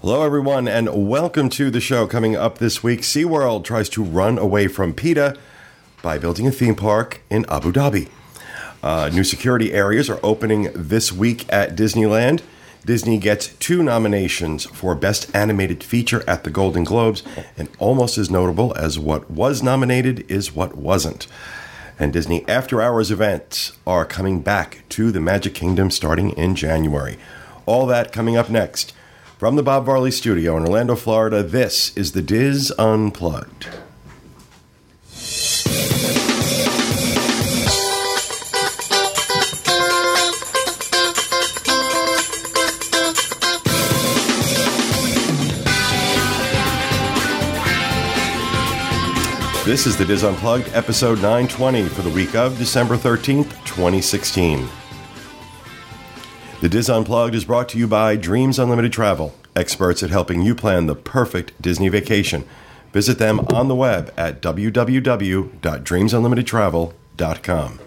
Hello, everyone, and welcome to the show. Coming up this week, SeaWorld tries to run away from PETA by building a theme park in Abu Dhabi. Uh, new security areas are opening this week at Disneyland. Disney gets two nominations for Best Animated Feature at the Golden Globes, and almost as notable as what was nominated is what wasn't. And Disney After Hours events are coming back to the Magic Kingdom starting in January. All that coming up next. From the Bob Varley Studio in Orlando, Florida, this is the DIS Unplugged. This is the DIS Unplugged, episode 920 for the week of December 13th, 2016. The DIS Unplugged is brought to you by Dreams Unlimited Travel, experts at helping you plan the perfect Disney vacation. Visit them on the web at www.dreamsunlimitedtravel.com.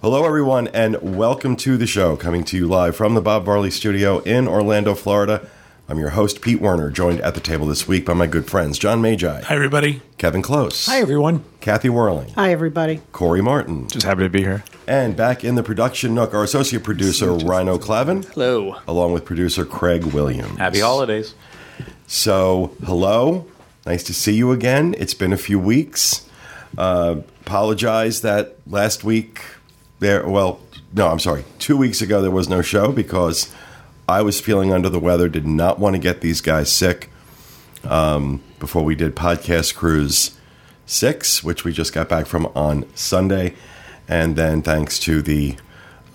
Hello, everyone, and welcome to the show, coming to you live from the Bob Varley Studio in Orlando, Florida. I'm your host, Pete Werner, joined at the table this week by my good friends John Magi, Hi, everybody. Kevin Close, Hi, everyone. Kathy Whirling, Hi, everybody. Corey Martin, Just happy to be here. And back in the production nook, our associate producer, Rhino Clavin, Hello. along with producer Craig Williams. Happy holidays. So, hello. Nice to see you again. It's been a few weeks. Uh, apologize that last week there, well, no, I'm sorry. Two weeks ago, there was no show because I was feeling under the weather, did not want to get these guys sick um, before we did Podcast Cruise 6, which we just got back from on Sunday. And then, thanks to the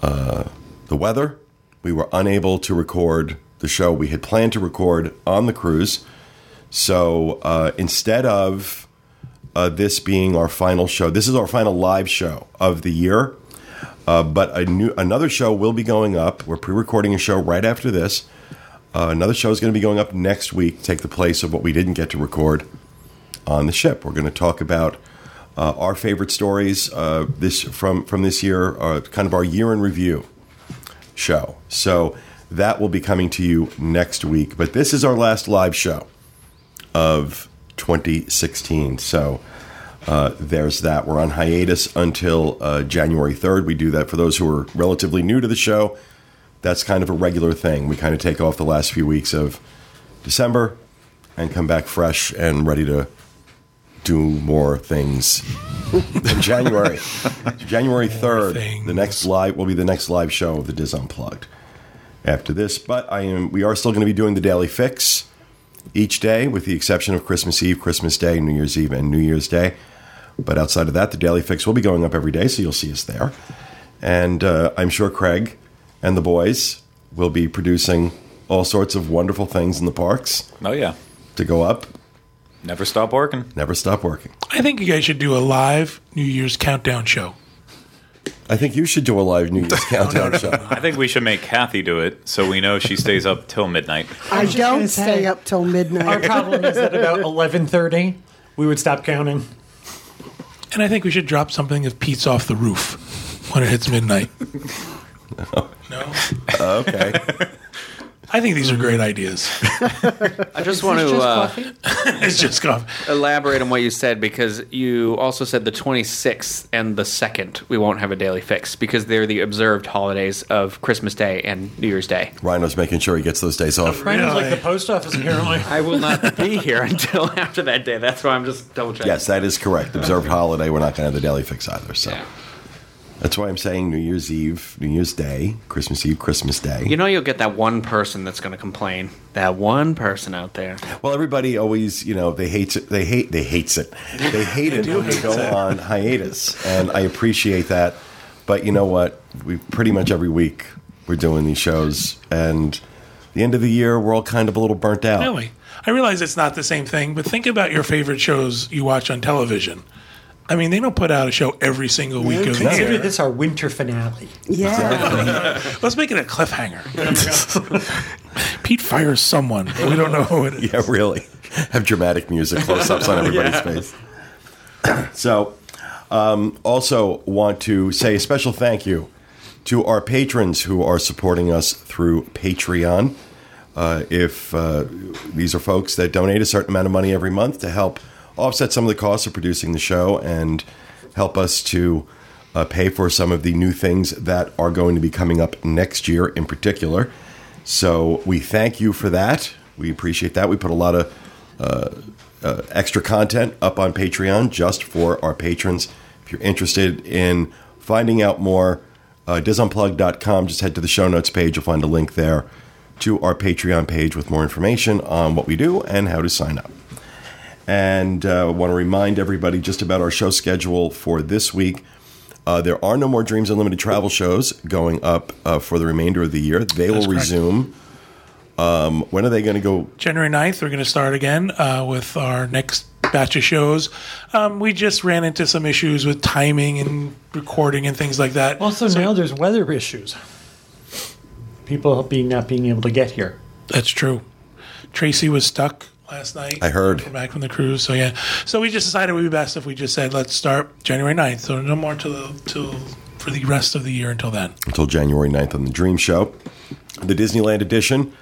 uh, the weather, we were unable to record the show we had planned to record on the cruise. So uh, instead of uh, this being our final show, this is our final live show of the year. Uh, but a new another show will be going up. We're pre-recording a show right after this. Uh, another show is going to be going up next week. Take the place of what we didn't get to record on the ship. We're going to talk about uh, our favorite stories uh, this from from this year, uh, kind of our year in review show. So that will be coming to you next week. But this is our last live show of 2016. So uh, there's that. We're on hiatus until uh, January 3rd. We do that for those who are relatively new to the show. That's kind of a regular thing. We kind of take off the last few weeks of December and come back fresh and ready to do more things in January. January 3rd, the next live will be the next live show of the DIS Unplugged. After this, but I am we are still going to be doing the daily fix each day, with the exception of Christmas Eve, Christmas Day, New Year's Eve, and New Year's Day. But outside of that, the daily fix will be going up every day, so you'll see us there. And uh, I'm sure Craig and the boys will be producing all sorts of wonderful things in the parks Oh, yeah. to go up. Never stop working. Never stop working. I think you guys should do a live New Year's countdown show. I think you should do a live New Year's countdown show. I think we should make Kathy do it so we know she stays up till midnight. I don't stay up till midnight. Our midnight. problem is that about 11:30 we would stop counting. And I think we should drop something of Pete's off the roof when it hits midnight. No? Okay. I think these are great ideas. I just want to uh, it's just coffee. elaborate on what you said because you also said the 26th and the 2nd we won't have a daily fix because they're the observed holidays of Christmas Day and New Year's Day. Rhino's making sure he gets those days off. Rhino's like Really? the post office apparently. I will not be here until after that day. That's why I'm just double checking. Yes, that is correct. Observed holiday. We're not going to have the daily fix either. So Yeah. That's why I'm saying New Year's Eve, New Year's Day, Christmas Eve, Christmas Day. You know you'll get that one person that's going to complain. That one person out there. Well, everybody always, you know, they hates it. They hate. They hates it. They hate it when we go on hiatus, and I appreciate that. But you know what? We pretty much every week we're doing these shows, and the end of the year we're all kind of a little burnt out. Really? I realize it's not the same thing, but think about your favorite shows you watch on television. I mean, they don't put out a show every single week of the Consider year. this our winter finale. Yeah. Let's make it a cliffhanger. Pete fires someone. but We don't know who it is. Yeah, really. Have dramatic music, close ups on everybody's face. so, um, also want to say a special thank you to our patrons who are supporting us through Patreon. Uh, if uh, these are folks that donate a certain amount of money every month to help offset some of the costs of producing the show and help us to uh, pay for some of the new things that are going to be coming up next year in particular. So we thank you for that. We appreciate that. We put a lot of uh, extra content up on Patreon just for our patrons. If you're interested in finding out more, uh, disunplug.com, just head to the show notes page. You'll find a link there to our Patreon page with more information on what we do and how to sign up. And uh, I want to remind everybody just about our show schedule for this week. Uh, there are no more Dreams Unlimited travel shows going up uh, for the remainder of the year. They will correct. resume. Um, when are they going to go? January 9th, we're going to start again uh, with our next batch of shows. Um, we just ran into some issues with timing and recording and things like that. Also, So- now there's weather issues. People being not being able to get here. That's true. Tracy was stuck last night. I heard. Come back from the cruise. So yeah. So we just decided it would be best if we just said let's start January 9th. So no more till the till for the rest of the year until then. until January 9th on the Dream Show. The Disneyland edition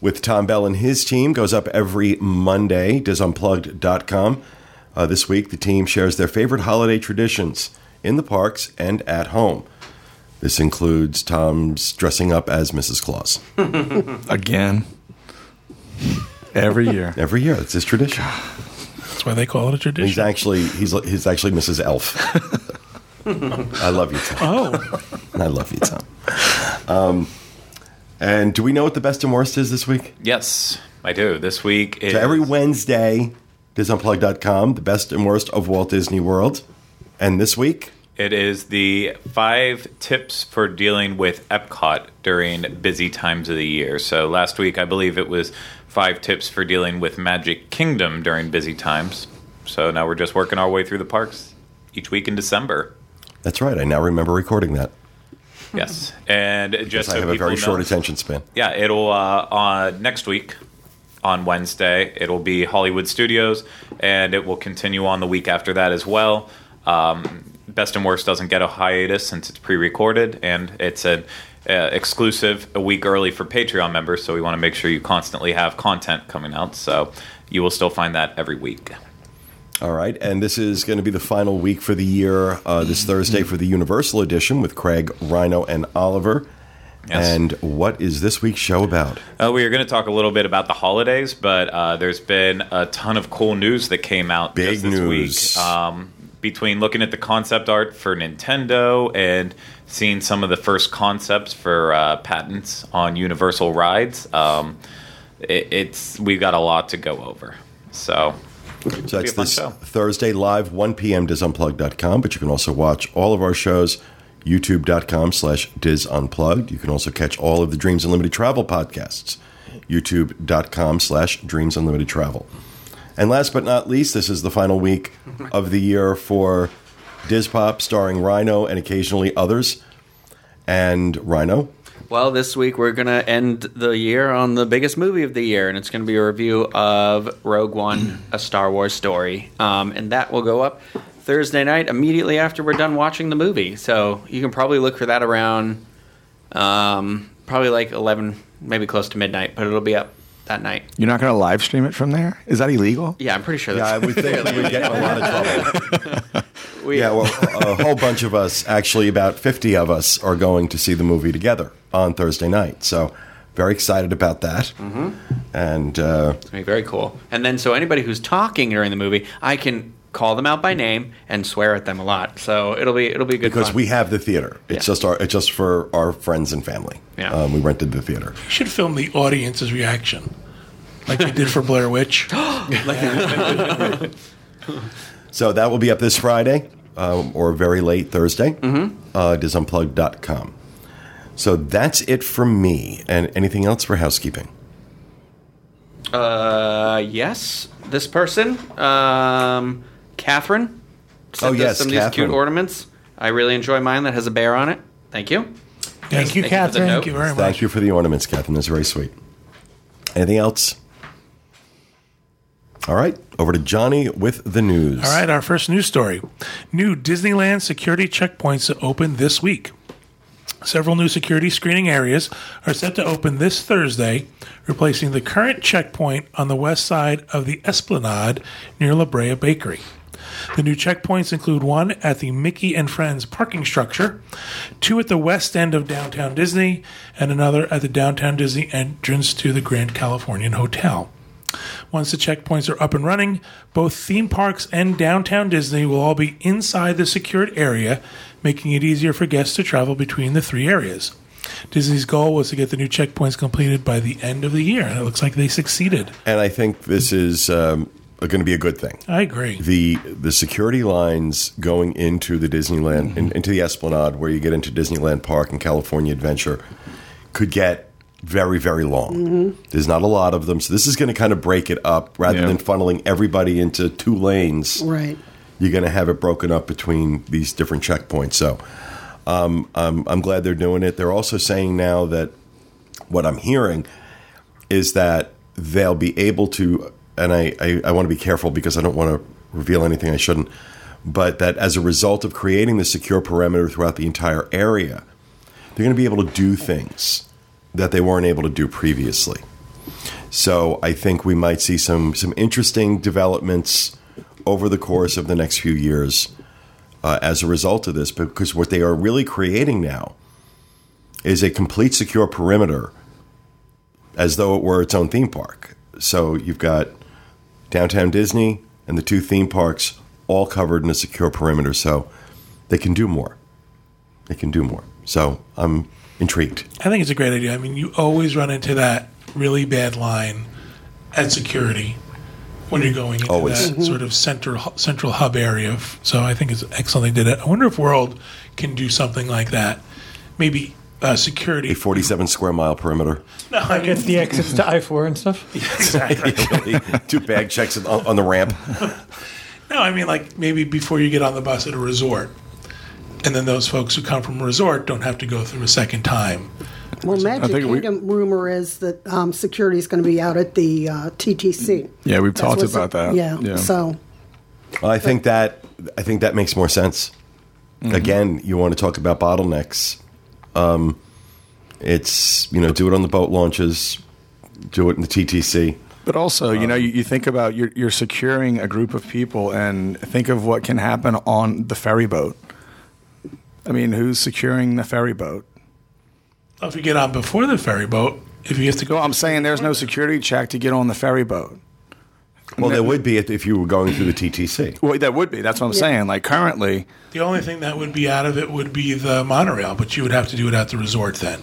with Tom Bell and his team goes up every Monday, disunplugged.com. Uh, this week, the team shares their favorite holiday traditions in the parks and at home. This includes Tom's dressing up as Mrs. Claus Again. Every year. every year. It's his tradition. That's why they call it a tradition. He's tradition. actually he's he's actually Mrs. Elf. I love you, Tom. Oh, I love you, Tom. Um, and do we know what the best and worst is this week? Yes, I do. This week is So every Wednesday, disunplug.com, the best and worst of Walt Disney World. And this week, It is the five tips for dealing with Epcot during busy times of the year. So last week, I believe it was five tips for dealing with Magic Kingdom during busy times. So now we're just working our way through the parks each week in December. that's right, I now remember recording that. Yes, and just Because I so have a very short attention span. Yeah, it'll uh, on next week on Wednesday. It'll be Hollywood Studios, and it will continue on the week after that as well. Um, Best and Worst doesn't get a hiatus since it's pre-recorded, and it's an uh, exclusive a week early for Patreon members. So we want to make sure you constantly have content coming out. So you will still find that every week. All right, and this is going to be the final week for the year, uh, this Thursday for the Universal Edition with Craig, Rhino, and Oliver. Yes. And what is this week's show about? Uh, we are going to talk a little bit about the holidays, but uh, there's been a ton of cool news that came out Big this news. week. Um, between looking at the concept art for Nintendo and seeing some of the first concepts for uh, patents on Universal rides, um, it, it's we've got a lot to go over. So So that's this show. Thursday live, 1 p.m. disunplug.com, but you can also watch all of our shows, youtube.com slash disunplugged. You can also catch all of the Dreams Unlimited Travel podcasts, youtube.com slash dreams unlimited travel. And last but not least, this is the final week of the year for Dispop, starring Rhino and occasionally others. And Rhino, Well, this week we're going to end the year on the biggest movie of the year, and it's going to be a review of Rogue One, a Star Wars story. Um, and that will go up Thursday night immediately after we're done watching the movie. So you can probably look for that around um, probably like 11, maybe close to midnight, but it'll be up that night. You're not going to live stream it from there? Is that illegal? Yeah, I'm pretty sure yeah, I would think we would get in a lot of trouble. we, Yeah, well, a whole bunch of us, actually about 50 of us, are going to see the movie together on Thursday night. So, very excited about that. Mm-hmm. And uh, It's gonna be very cool. And then, so anybody who's talking during the movie, I can call them out by name and swear at them a lot. So it'll be it'll be good because fun. we have the theater, it's Yeah. just our, it's just for our friends and family. Yeah. Um, we rented the theater. you should film the audience's reaction, like you did for Blair Witch. So that will be up this Friday um, or very late Thursday. Mm-hmm. Uh, it is So that's it from me. And anything else for housekeeping? Uh, yes, this person, um, Catherine. sent Oh, us yes, some of these cute ornaments. I really enjoy mine that has a bear on it. Thank you. Thank you, Thank you Catherine. note. Thank you very much. Thank you for the ornaments, Catherine. That's very sweet. Anything else? All right, over to Johnny with the news. All right, our first news story. New Disneyland security checkpoints open this week. Several new security screening areas are set to open this Thursday, replacing the current checkpoint on the west side of the Esplanade near La Brea Bakery. The new checkpoints include one at the Mickey and Friends parking structure, two at the west end of downtown Disney, and another at the downtown Disney entrance to the Grand Californian Hotel. Once the checkpoints are up and running, both theme parks and downtown Disney will all be inside the secured area, making it easier for guests to travel between the three areas. Disney's goal was to get the new checkpoints completed by the end of the year, and it looks like they succeeded. And I think this is um, going to be a good thing. I agree. the the security lines going into the Disneyland in, into the Esplanade, where you get into Disneyland Park and California Adventure, could get very very long. There's not a lot of them, so this is going to kind of break it up rather Yeah. than funneling everybody into two lanes. Right. You're going to have it broken up between these different checkpoints. So um, I'm I'm glad they're doing it. They're also saying now that what I'm hearing is that they'll be able to, and I, I, I want to be careful because I don't want to reveal anything I shouldn't, but that as a result of creating the secure perimeter throughout the entire area, they're going to be able to do things that they weren't able to do previously. So I think we might see some some interesting developments over the course of the next few years uh, as a result of this, because what they are really creating now is a complete secure perimeter as though it were its own theme park. So you've got downtown Disney and the two theme parks all covered in a secure perimeter. So they can do more. They can do more. So I'm intrigued. I think it's a great idea. I mean, you always run into that really bad line at security when you're going into Always. that sort of center central hub area. So I think it's excellent they did it. I wonder if World can do something like that. Maybe uh, security. A 47 square mile perimeter. No, I mean, Get the exits to I four and stuff. exactly. two bag checks on, on the ramp. No, I mean like maybe before you get on the bus at a resort, and then those folks who come from a resort don't have to go through a second time. Well, Magic think we- rumor is that um, security is going to be out at the uh, TTC. Yeah, we've That's talked about that. Yeah, So Well, I think that I think that makes more sense. Again, you want to talk about bottlenecks. Um, it's you know do it on the boat launches, do it in the TTC. But also, you know, you, you think about you're, you're securing a group of people, and think of what can happen on the ferry boat. I mean, who's securing the ferry boat? If you get on before the ferry boat, if you have to go, No, I'm saying there's no security check to get on the ferry boat. Well, there would be if if you were going through the TTC. Well, that would be. That's what I'm saying. Like currently, the only thing that would be out of it would be the monorail, but you would have to do it at the resort then.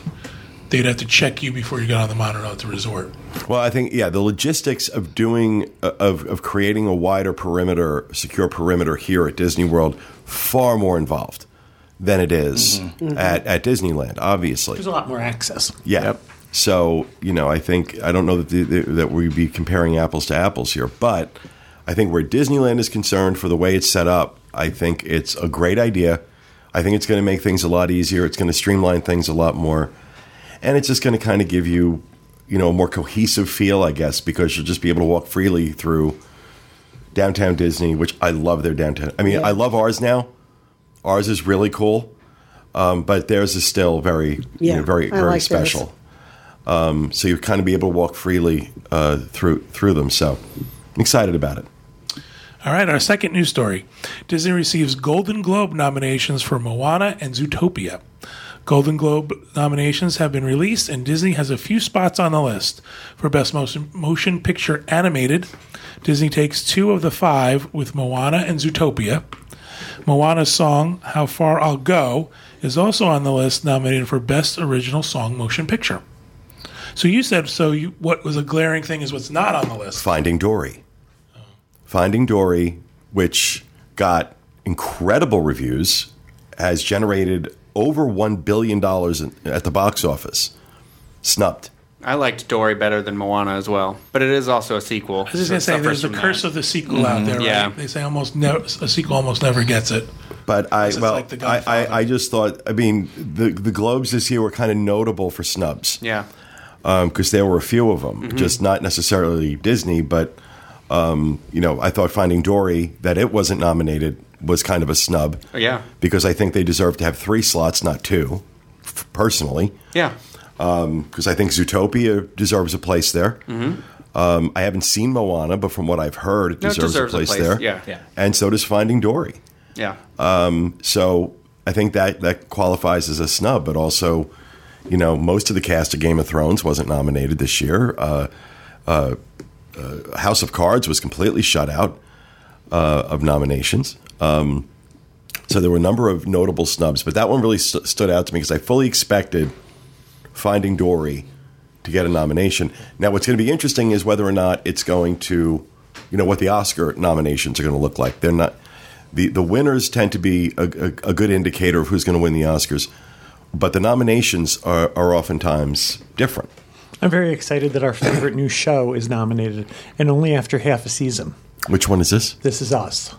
They'd have to check you before you got on the monorail at the resort. Well, I think yeah, the logistics of doing uh, of of creating a wider perimeter, secure perimeter here at Disney World, far more involved than it is mm-hmm. Mm-hmm. at at Disneyland. Obviously, There's a lot more access. Yeah. Yep. So you know, I think I don't know that the, that we'd be comparing apples to apples here, but I think where Disneyland is concerned, for the way it's set up, I think it's a great idea. I think it's going to make things a lot easier. It's going to streamline things a lot more, and it's just going to kind of give you, you know, a more cohesive feel, I guess, because you'll just be able to walk freely through downtown Disney, which I love their downtown. I mean, I love ours now. Ours is really cool, um, but theirs is still very, you know, very, I very like special. Um, so you kind of be able to walk freely uh, through through them. So I'm excited about it. All right, our second news story. Disney receives Golden Globe nominations for Moana and Zootopia. Golden Globe nominations have been released, and Disney has a few spots on the list. For Best Motion, motion Picture Animated, Disney takes two of the five with Moana and Zootopia. Moana's song, How Far I'll Go, is also on the list, nominated for Best Original Song Motion Picture. So you said, so you, what was a glaring thing is what's not on the list. Finding Dory. Finding Dory, which got incredible reviews, has generated over one billion dollars at the box office. Snubbed. I liked Dory better than Moana as well, but it is also a sequel. I was just gonna say, there's the curse of the sequel out there, right? Yeah. They say almost never a sequel almost never gets it. But I well, like I, I, I just thought. I mean, the the Globes this year were kind of notable for snubs. Yeah. because there were a few of them, Mm-hmm. just not necessarily Disney, but um, you know, I thought Finding Dory that it wasn't nominated was kind of a snub. Yeah. because I think they deserve to have three slots, not two, f- personally, Yeah. Because I think Zootopia deserves a place there. Um, I haven't seen Moana, but from what I've heard, it Mm-hmm. No, it deserves, deserves a a place, place, there. yeah. Yeah. And so does Finding Dory. Yeah. So I think that that qualifies as a snub, but also, you know, most of the cast of Game of Thrones wasn't nominated this year. Uh, uh, uh, House of Cards was completely shut out uh, of nominations. Um, so there were a number of notable snubs, but that one really st- stood out to me because I fully expected Finding Dory to get a nomination. Now, what's going to be interesting is whether or not it's going to, you know, what the Oscar nominations are going to look like. They're not the the winners tend to be a, a, a good indicator of who's going to win the Oscars, but the nominations are, are oftentimes different. I'm very excited that our favorite new show is nominated, and only after half a season. Which one is this? This is us.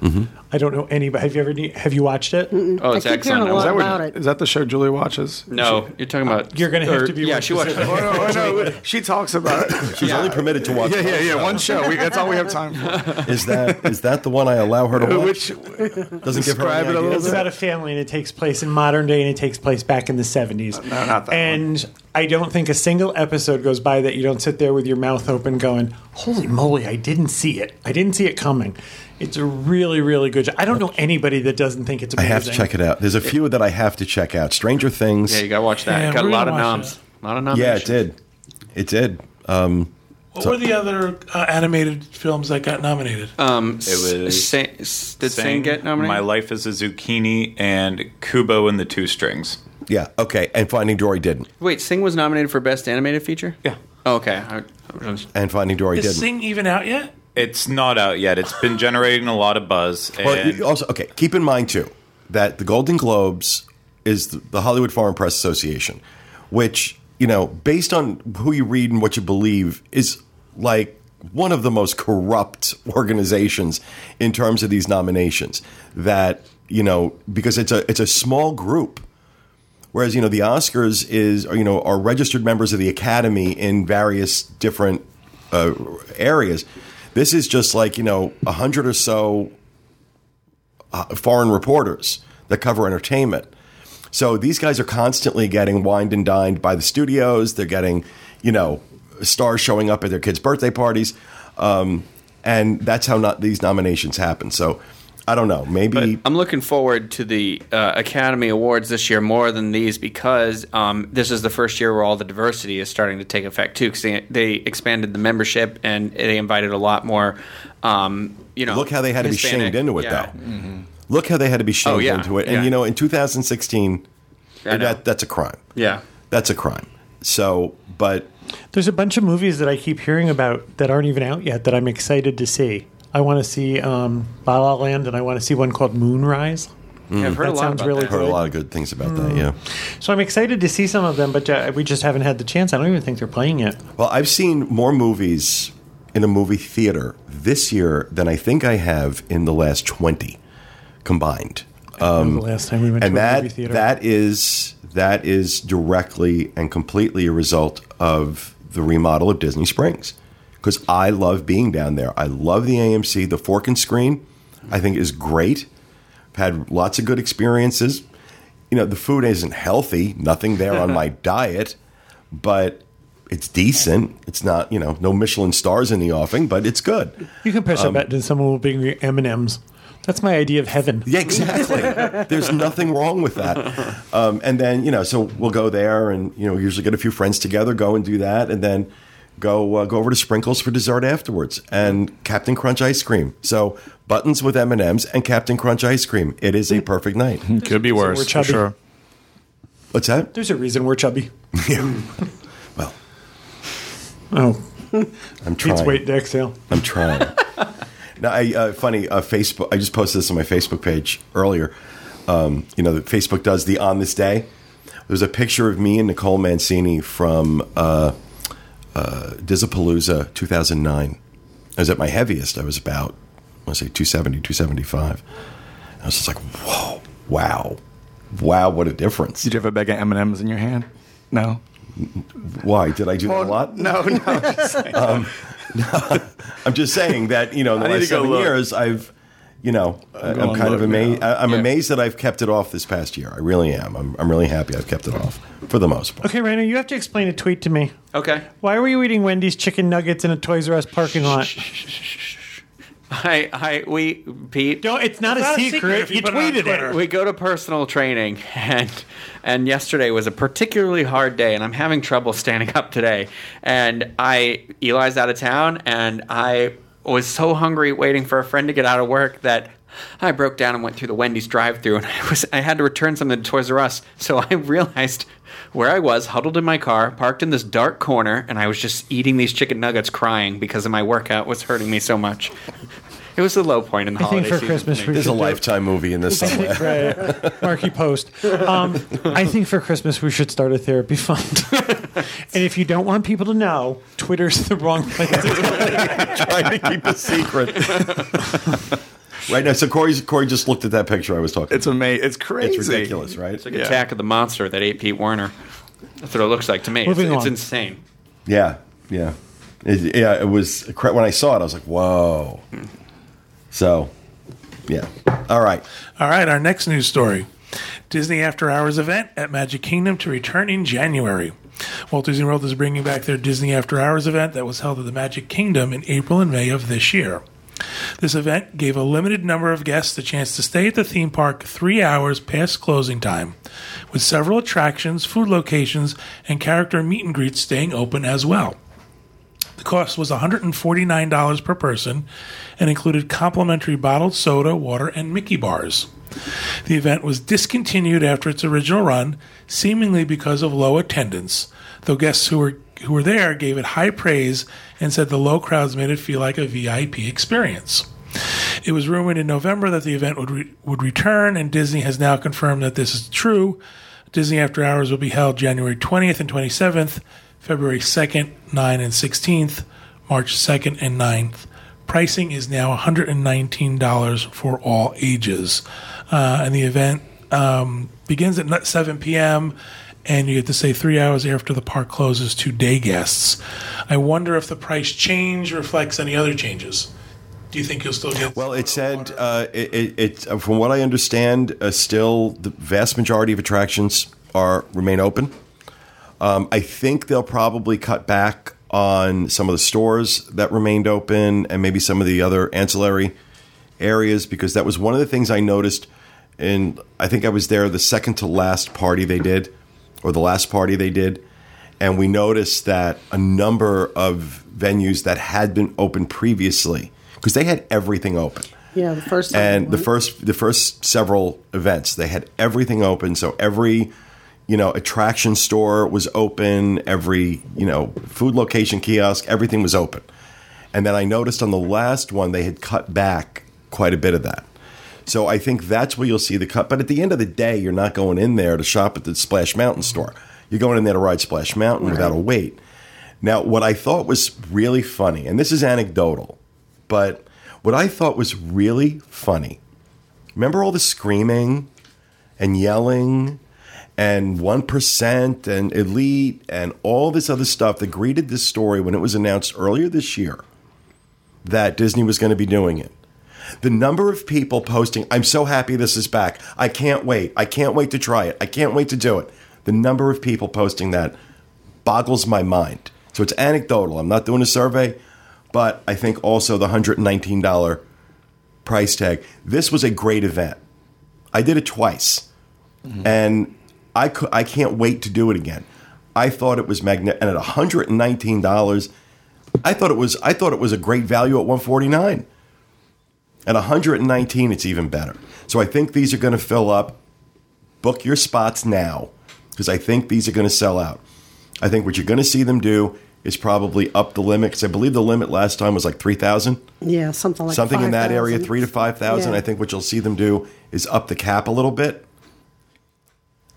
Mm-hmm. I don't know anybody. Have you ever? Have you watched it? Oh, it's I keep excellent. a lot Is that, about what, it. is that the show Julie watches? No, you're talking about. You're gonna have to be Yeah, she watched. specific. Oh, no, oh, no. She talks about it. She's only permitted to watch. Yeah, yeah, one yeah. show. One show. We, that's all we have time for. Is that is that the one I allow her to watch? Which Doesn't give her any it a little ideas? It's about a family, and it takes place in modern day, and it takes place back in the 70s. no, not that And I don't think a single episode goes by that you don't sit there with your mouth open, going, "Holy moly! I didn't see it. I didn't see it coming." It's a really, really good. Show. I don't know anybody that doesn't think it's amazing. I amazing. have to check it out. There's a few that I have to check out. Stranger Things. Yeah, you gotta watch that. Yeah, it got a lot of watch noms. A lot of Yeah, it did. It did. Um, What were the other uh, animated films that got nominated? Um, It was Sing, did Sing Sing, get nominated? My Life is a Zucchini and Kubo and the Two Strings. yeah. Okay. And Finding Dory didn't. Wait, Sing was nominated for best animated feature. Yeah. Oh, okay. I, I was- And Finding Dory Is didn't. Sing even out yet? It's not out yet. It's been generating a lot of buzz. Well, and you also, okay, keep in mind too that the Golden Globes is the, the Hollywood Foreign Press Association, which you know, based on who you read and what you believe, is like one of the most corrupt organizations in terms of these nominations. That you know, because it's a it's a small group. Whereas you know the Oscars is you know are registered members of the Academy in various different uh, areas. This is just like you know a hundred or so uh, foreign reporters that cover entertainment. So these guys are constantly getting wined and dined by the studios. They're getting, you know, stars showing up at their kids' birthday parties, um, and that's how not these nominations happen. So I don't know. Maybe But I'm looking forward to the uh, Academy Awards this year more than these because um, this is the first year where all the diversity is starting to take effect too. Because they, they expanded the membership and they invited a lot more. Um, you know, look how they had to be shamed into it, yeah. though. Look how they had to be shamed Oh, yeah, into it. And yeah. you know, in 2016, that that's a crime. Yeah. That's a crime. So, but There's a bunch of movies that I keep hearing about that aren't even out yet that I'm excited to see. I want to see um, La La Land, and I want to see one called Moonrise. Yeah, I've heard That a lot sounds really that. heard a lot of good things about that. Yeah. So I'm excited to see some of them, but uh, we just haven't had the chance. I don't even think they're playing it. Well, I've seen more movies in a movie theater this year than I think I have in the last 20 combined. Um, the last time we went And to a movie theater. that is that is directly and completely a result of the remodel of Disney Springs. Cuz I love being down there. I love the AMC, the fork and screen. I think is great. I've had lots of good experiences. You know, the food isn't healthy, nothing there on my diet, but it's decent. It's not, you know, no Michelin stars in the offing, but it's good. you can um, button and someone will bring you M and M's. That's my idea of heaven. Yeah, exactly. There's nothing wrong with that. Um, and then, you know, so we'll go there and, you know, usually get a few friends together, go and do that, and then go uh, go over to Sprinkles for dessert afterwards and Captain Crunch ice cream. So buttons with M&Ms and Captain Crunch ice cream. It is a perfect night. Could be worse, we're for chubby. sure. What's that? There's a reason we're chubby. Well, Oh, I'm trying. Pete's wait to exhale. I'm trying. now, I, uh, funny, uh, Facebook, I just posted this on my Facebook page earlier. Um, you know, Facebook does the On This Day. There's a picture of me and Nicole Mancini from uh, uh, Dizzapalooza 2009. I was at my heaviest. I was about, I want to say 270, 275. I was just like, whoa, wow. Wow, what a difference. Did you have a bag of M and M's in your hand? No. Why? Did I do that a lot? No, no. just saying. I'm just saying that you know in the I last seven years, I've you know, I- I'm kind of amazed. I- I'm Yeah. amazed that I've kept it off this past year. I really am. I'm, I'm really happy I've kept it off for the most part. Okay, Rainer, you have to explain a tweet to me. Okay. Why were you eating Wendy's chicken nuggets in a Toys R Us parking lot? Hi, hi, we, Pete. No, it's not, It's a, not a secret. secret if you you put it tweeted it. we go to personal training and and yesterday was a particularly hard day and i'm having trouble standing up today and i eli's out of town and i was so hungry waiting for a friend to get out of work that I broke down and went through the Wendy's drive-through, and I was I had to return something to Toys R Us. So I realized where I was, huddled in my car, parked in this dark corner, and I was just eating these chicken nuggets, crying because of my workout was hurting me so much. It was the low point in the I think holiday for season Christmas for me. we There's a should do- lifetime movie in this somewhere. right. Markie Post. Um, I think for Christmas we should start a therapy fund. and if you don't want people to know, Twitter's the wrong place to go. trying to keep a secret. right now, so Corey, Corey just looked at that picture I was talking. It's amazing. It's crazy. it's ridiculous, right? It's like Attack of the Monster that ate Pete Werner. That's what it looks like to me. It's, Moving it's on. insane. Yeah, yeah, It- yeah. It was cra- when I saw it, I was like, "Whoa!" So, yeah. All right. All right, our next news story Disney After Hours event at Magic Kingdom to return in January. Walt Disney World is bringing back their Disney After Hours event that was held at the Magic Kingdom in April and May of this year. This event gave a limited number of guests the chance to stay at the theme park three hours past closing time, with several attractions, food locations, and character meet and greets staying open as well. The cost was $149 per person and included complimentary bottled soda, water, and Mickey bars. The event was discontinued after its original run, seemingly because of low attendance, though guests who were who were there gave it high praise and said the low crowds made it feel like a VIP experience. It was rumored in November that the event would re- would return, and Disney has now confirmed that this is true. Disney After Hours will be held January 20th and 27th, February 2nd, 9th, and 16th, March 2nd and 9th. Pricing is now $119 for all ages. Uh, and the event um, begins at 7 p.m., and you get to stay three hours after the park closes to day guests. I wonder if the price change reflects any other changes. Do you think you'll still get? Well, it said uh, it, it, it. From what I understand, uh, still the vast majority of attractions are remain open. Um, I think they'll probably cut back on some of the stores that remained open, and maybe some of the other ancillary areas, because that was one of the things I noticed. And I think I was there the second to last party they did, or the last party they did, and we noticed that a number of venues that had been open previously, because they had everything open. Yeah, the first and the first the first several events they had everything open. So every you know attraction store was open every you know food location kiosk everything was open. And then i noticed on the last one they had cut back quite a bit of that. So i think that's where you'll see the cut. But at the end of the day you're not going in there to shop at the splash mountain store. You're going in there to ride splash mountain without a wait. Now what i thought was really funny and this is anecdotal but what I thought was really funny, remember all the screaming and yelling and 1% and elite and all this other stuff that greeted this story when it was announced earlier this year that Disney was going to be doing it. The number of people posting, I'm so happy this is back. I can't wait. I can't wait to try it. I can't wait to do it. The number of people posting that boggles my mind. So it's anecdotal. I'm not doing a survey, but I think also the $119 price tag. This was a great event. I did it twice, and I cou- I can't wait to do it again. I thought it was magnet, and at $119, I thought it was I thought it was a great value at 149. At 119, it's even better. So I think these are going to fill up. Book your spots now because I think these are going to sell out. I think what you're going to see them do is probably up the limit because I believe the limit last time was like 3,000. yeah, something like Something in that area, 5,000. three to 5,000. Yeah. I think what you'll see them do is up the cap a little bit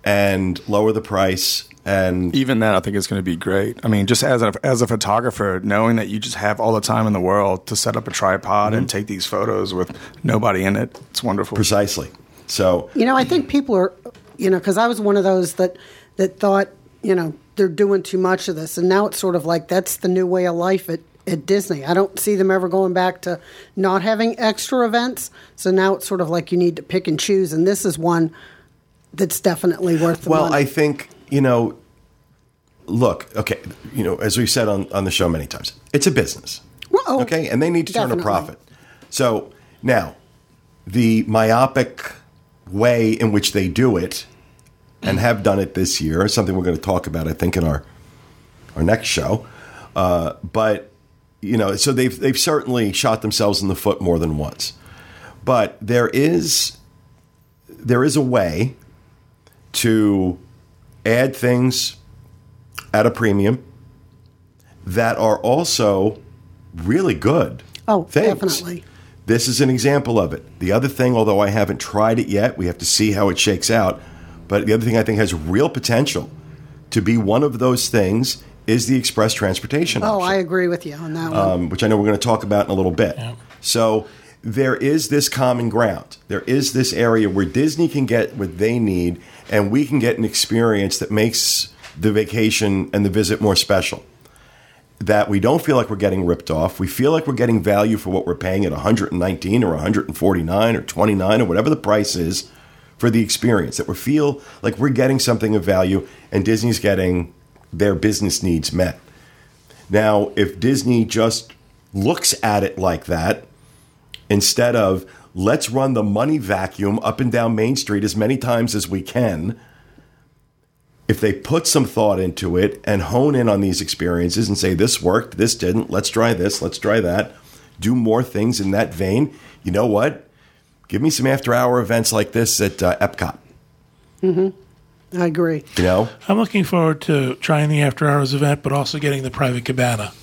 and lower the price. And Even that, I think is going to be great. I mean, just as a as a photographer, knowing that you just have all the time in the world to set up a tripod and mm-hmm. take these photos with nobody in it, it's wonderful. precisely. So You know, I think people are, you know, because I was one of those that that thought, you know, they're doing too much of this, and now it's sort of like that's the new way of life at at Disney. I don't see them ever going back to not having extra events. So now it's sort of like you need to pick and choose, and this is one that's definitely worth the Well, money. I think you know. Look, okay, you know, as we've said on, on the show many times, it's a business. Well, oh, okay, and they need to turn a profit. So now, the myopic way in which they do it, and have done it this year, is something we're going to talk about, I think, in our our next show. Uh, but you know, so they've they've certainly shot themselves in the foot more than once. But there is there is a way to add things at a premium that are also really good. Oh, things. definitely. This is an example of it. The other thing, although I haven't tried it yet, we have to see how it shakes out. But the other thing I think has real potential to be one of those things is the express transportation. oh, option I agree with you on that one. um, which I know we're going to talk about in a little bit. So there is this common ground. There is this area where Disney can get what they need, and we can get an experience that makes the vacation and the visit more special. That we don't feel like we're getting ripped off. We feel like we're getting value for what we're paying at 119 or 149 or 29 or whatever the price is for the experience. That we feel like we're getting something of value, and Disney's getting their business needs met. Now, if Disney just looks at it like that, instead of let's run the money vacuum up and down Main Street as many times as we can, if they put some thought into it and hone in on these experiences and say, this worked, this didn't, let's try this, let's try that, do more things in that vein, you know what? Give me some after hour events like this at uh, Epcot. I agree. You know, I'm looking forward to trying the after hours event, but also getting the private cabana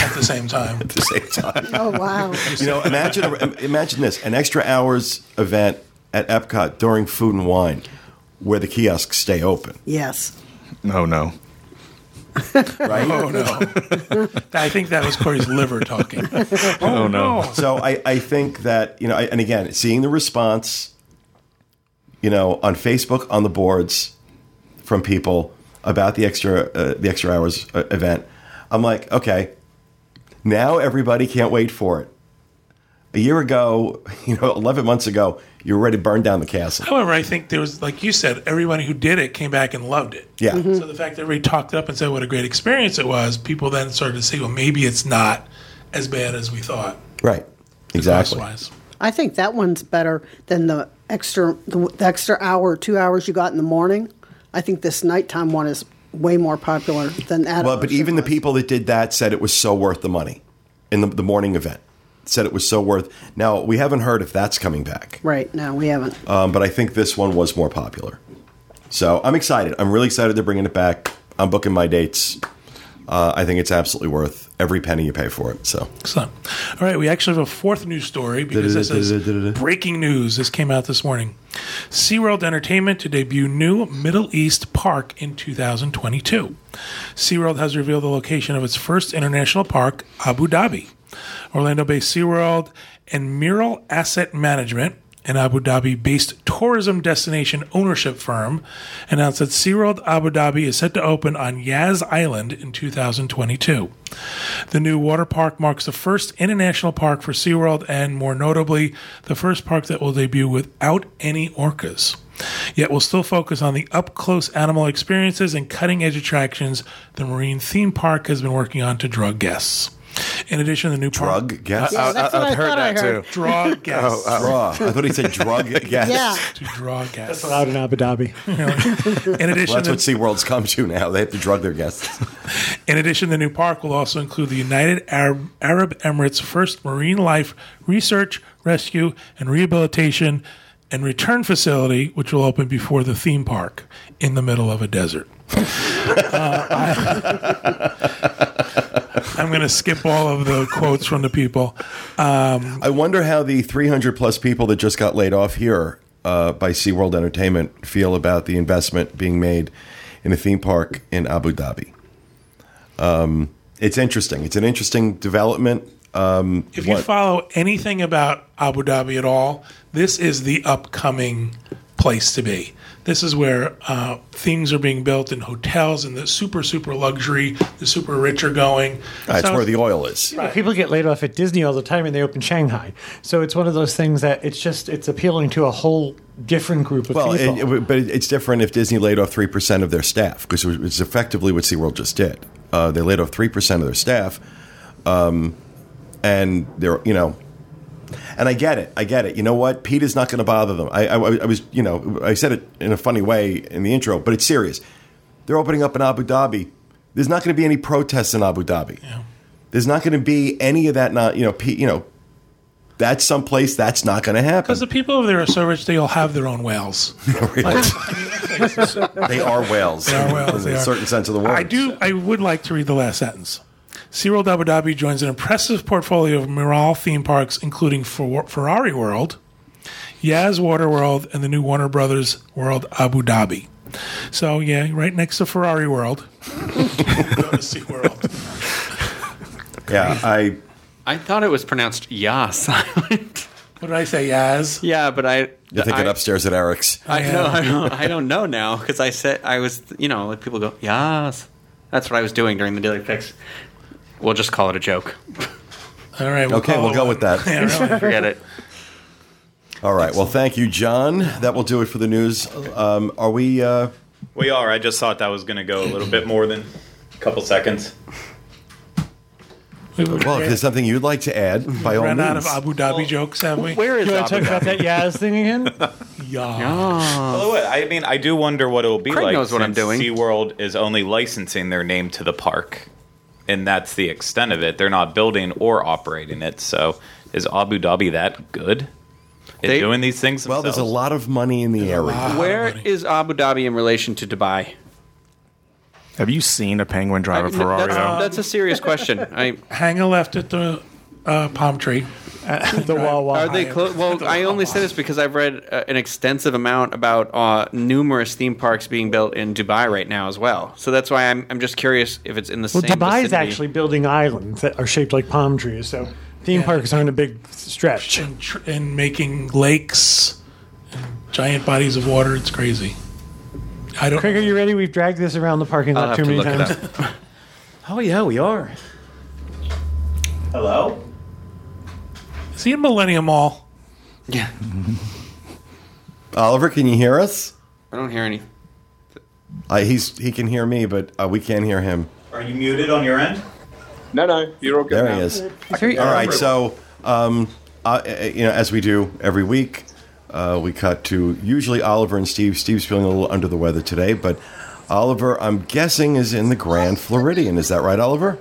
at the same time. at the same time. Oh, wow. You know, imagine imagine this: an extra hours event at Epcot during Food and Wine, where the kiosks stay open. yes. No, no. Right? Oh no! I think that was Corey's liver talking. Oh, no! So I, I think that you know, I, and again, seeing the response, you know, on Facebook on the boards from people about the extra uh, the extra hours uh, event, I'm like, okay, now everybody can't wait for it. A year ago, you know, 11 months ago, you were ready to burn down the castle. However, I think there was, like you said, everybody who did it came back and loved it. Yeah. Mm-hmm. So the fact that everybody talked it up and said what a great experience it was, people then started to say, well, maybe it's not as bad as we thought. Right. Exactly. Cost-wise. I think that one's better than the extra the, the extra hour or two hours you got in the morning. I think this nighttime one is way more popular than that. Well, but even the people that did that said it was so worth the money in the, the morning event. Said it was so worth. Now we haven't heard if that's coming back, Right, no, we haven't. um, but I think this one was more popular. So I'm excited. I'm really excited they're bringing it back. I'm booking my dates. Uh, I think it's absolutely worth every penny you pay for it. So Excellent. All right, we actually have a fourth news story because this is breaking news. This came out this morning. SeaWorld Entertainment to debut new Middle East park in 2022. SeaWorld has revealed the location of its first international park, Abu Dhabi. Orlando based SeaWorld and Miral Asset Management, an Abu Dhabi based tourism destination ownership firm, announced that SeaWorld Abu Dhabi is set to open on Yas Island in 2022. The new water park marks the first international park for SeaWorld and, more notably, the first park that will debut without any orcas. Yet will still focus on the up close animal experiences and cutting edge attractions the marine theme park has been working on to draw guests. In addition, the new park. drug guests. Yeah, that's what I, I've heard thought I that heard. too. Draw oh, guests. Draw. Oh, oh. I thought he said drug guests. Yeah. To draw guests. Allowed in Abu Dhabi. In addition, Well, that's the- what SeaWorld's come to now. They have to drug their guests. In addition, the new park will also include the United Arab, Arab Emirates' first marine life research, rescue, and rehabilitation and return facility, which will open before the theme park in the middle of a desert. Uh, I, am going to skip all of the quotes from the people. I wonder how the 300 plus people that just got laid off here uh, by SeaWorld Entertainment feel about the investment being made in a theme park in Abu Dhabi. Um, it's interesting. It's an interesting development. Um, If you what- follow anything about Abu Dhabi at all, this is the upcoming place to be. This is where uh, things are being built in hotels and the super super luxury, the super rich are going. That's So- where the oil is. People get laid off at Disney all the time, and they open Shanghai. So it's one of those things that it's just it's appealing to a whole different group of Well, people. it, it- but it's different if Disney laid off three percent of their staff because it's effectively what SeaWorld just did. Uh, they laid off three percent of their staff, um, and they're you know, and I get it, I get it. You know what? Pete is not going to bother them. I, I, I was you know I said it in a funny way in the intro, but it's serious. They're opening up in Abu Dhabi. There's not going to be any protests in Abu Dhabi. There's not going to be any of that. Not you know, Pete, you know. That's someplace that's not going to happen. Because the people over there are so rich, they all have their own whales. They are whales. They are whales. in they a are. certain sense of the word. I do. I would like to read the last sentence. SeaWorld Abu Dhabi joins an impressive portfolio of Miral theme parks, including Fer- Ferrari World, Yas Waterworld, and the new Warner Brothers World Abu Dhabi. So yeah, right next to Ferrari World. Go to SeaWorld. Yeah, I. I thought it was pronounced ya silent. What did I say? Yaz. yeah, but I. You're thinking I, upstairs at Eric's. I, Yeah. no, I don't. I don't know now because I said I was. You know, like people go yes. That's what I was doing during the daily fix. We'll just call it a joke. All right. Okay, we'll go one. with that. Yeah, really. Forget it. All right. Well, thank you, John. That will do it for the news. Um, are we? Uh, We are. I just thought that was going to go a little bit more than a couple seconds. We well, if there's something you'd like to add, by all ran means. out of Abu Dhabi jokes, have we? Where is you want to talk about that Yaz thing again? Yeah. Well, what- I mean, I do wonder what it will be Craig like. knows what I'm since doing. SeaWorld is only licensing their name to the park, and that's the extent of it. They're not building or operating it. So, is Abu Dhabi that good at They- doing these things? well, there's a lot of money in the area. Where is Abu Dhabi in relation to Dubai? Have you seen a penguin drive a I- Ferrari? That's, that's a serious question. I, Hang a left at the uh, palm tree. the Wawa. are they close? Well, I only say this because I've read uh, an extensive amount about uh, numerous theme parks being built in Dubai right now as well. So that's why I'm, I'm just curious if it's in the Well, same. Well, Dubai is actually building islands that are shaped like palm trees, so theme parks aren't a big stretch. and, tr- and making lakes and giant bodies of water. It's crazy. I don't. Craig, are you ready? We've dragged this around the parking lot too to many times. Oh yeah, we are. Hello. Is he in Millennium Mall? Yeah, Oliver, can you hear us? I don't hear any. Uh, he's he can hear me, but uh, we can't hear him. Are you muted on your end? No, no, you're all good. There now. he is. Very- All right. So, um, uh, uh, you know, as we do every week, uh, we cut to usually Oliver and Steve. Steve's feeling a little under the weather today, but Oliver, I'm guessing, is in the Grand Floridian. Is that right, Oliver?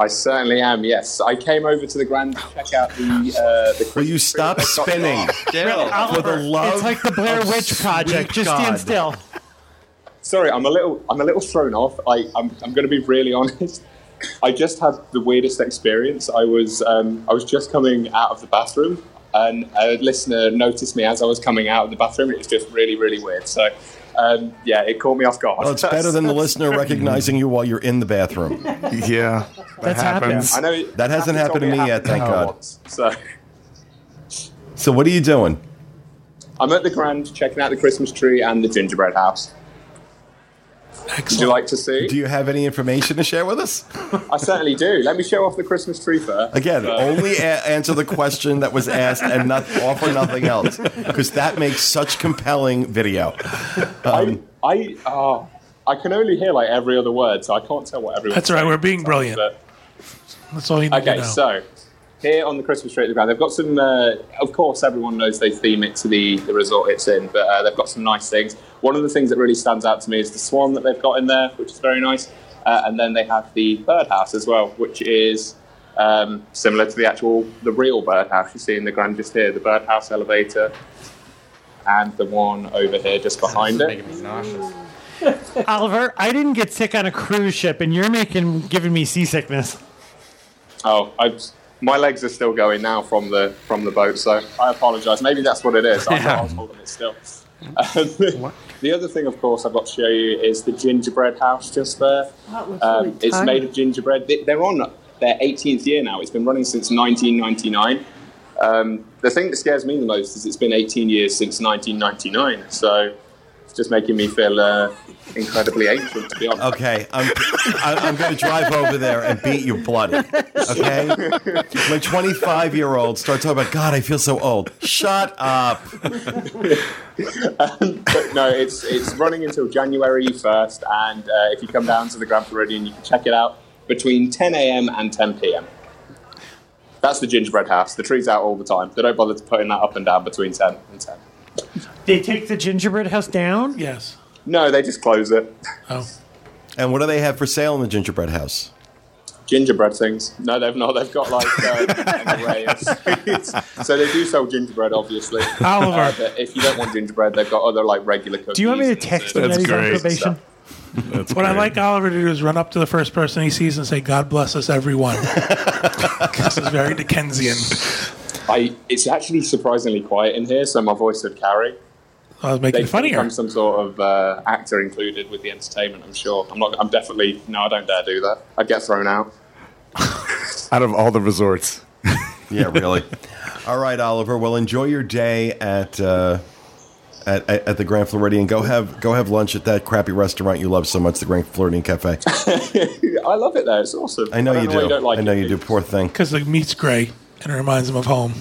I certainly am. Yes, I came over to the Grand to check out the uh, the. Will you stop tree that they've got- spinning? Still, For the love It's like the Blair Witch Project. sweet Just stand still. Sorry, I'm a little I'm a little thrown off. I I'm, I'm going to be really honest. I just had the weirdest experience. I was um, I was just coming out of the bathroom, and a listener noticed me as I was coming out of the bathroom. It was just really really weird. So. Um, yeah, it caught me off guard. Well, it's better than the listener recognizing you while you're in the bathroom. yeah, that That's happened. happens. I know That hasn't Kathy happened to it me yet, thank God. once. So So, what are you doing? I'm at the Grand checking out the Christmas tree and the gingerbread house. Excellent. Would you like to see? Do you have any information to share with us? I certainly do. Let me show off the Christmas tree first. Again, Uh, only a- answer the question that was asked and not offer nothing else, because that makes such compelling video. Um, I, I, oh, I can only hear like every other word, so I can't tell what everyone. That's right. we're being brilliant. That's all you need to Okay, know. so here on the Christmas tree at the ground, they've got some. Uh, of course, everyone knows they theme it to the, the resort it's in, but uh, they've got some nice things. One of the things that really stands out to me is the swan that they've got in there, which is very nice. Uh, and then they have the birdhouse as well, which is um, similar to the actual, the real birdhouse you see in the Grand just here, the birdhouse elevator, and the one over here just behind it. making me nauseous. Oliver, I didn't get sick on a cruise ship, and you're making giving me seasickness. Oh, I, my legs are still going now from the from the boat, so I apologise. Maybe that's what it is. I thought I was holding it still. Um, the other thing, of course, I've got to show you is the gingerbread house just there. That looks Um, really it's tiny. made of gingerbread. They- They're on their 18th year now. It's been running since 1999. Um, the thing that scares me the most is it's been 18 years since 1999, so it's just making me feel uh, incredibly ancient, to be honest. Okay, I'm, I'm going to drive over there and beat you bloody. Okay? My 25 year old starts talking about, God, I feel so old. Shut up. But no, it's it's running until January 1st, and uh, if you come down to the Grand Floridian, you can check it out between 10 a.m. and 10 p.m. That's the gingerbread house. The tree's out all the time. They don't bother to putting that up and down between 10 and 10. They take the gingerbread house down. Yes. No, they just close it. Oh. And what do they have for sale in the gingerbread house? Gingerbread things. No, they've not. They've got like uh, an array of sweets. So they do sell gingerbread, obviously. Oliver. Uh, but if you don't want gingerbread, they've got other like regular cookies. Do you want me to text him desserts. that he's on great. probation? That's What I like Oliver to do is run up to the first person he sees and say, God bless us, everyone. this is very Dickensian. I, it's actually surprisingly quiet in here, so my voice would carry. I was They making it could funnier. become some sort of uh, actor included with the entertainment. I'm sure. I'm not. I'm definitely no. I don't dare do that. I'd get thrown out. Out of all the resorts. Yeah, really. All right, Oliver. Well, enjoy your day at, uh, at at at the Grand Floridian. Go have go have lunch at that crappy restaurant you love so much, the Grand Floridian Cafe. I love it there. It's awesome. I know don't you why do. don't like I know it. you do. Poor thing. Because the meat's gray and it reminds him of home.